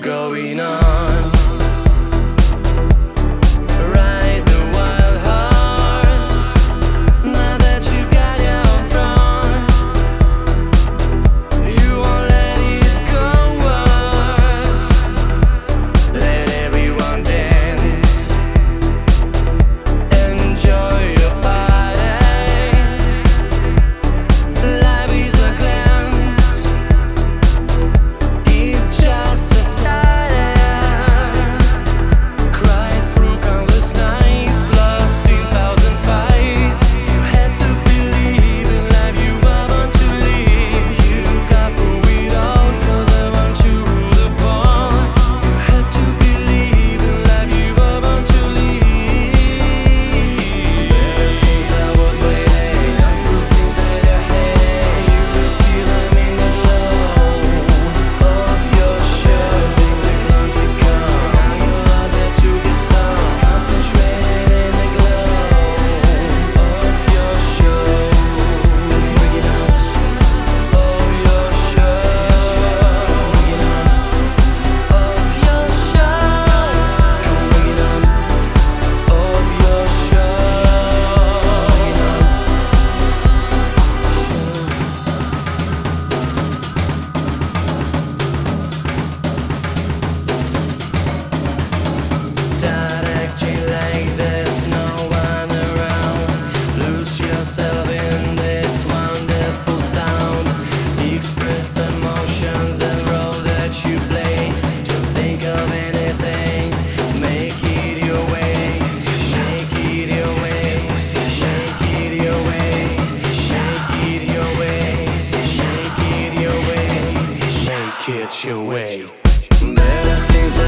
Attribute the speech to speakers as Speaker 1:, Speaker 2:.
Speaker 1: going on. Your way. Better things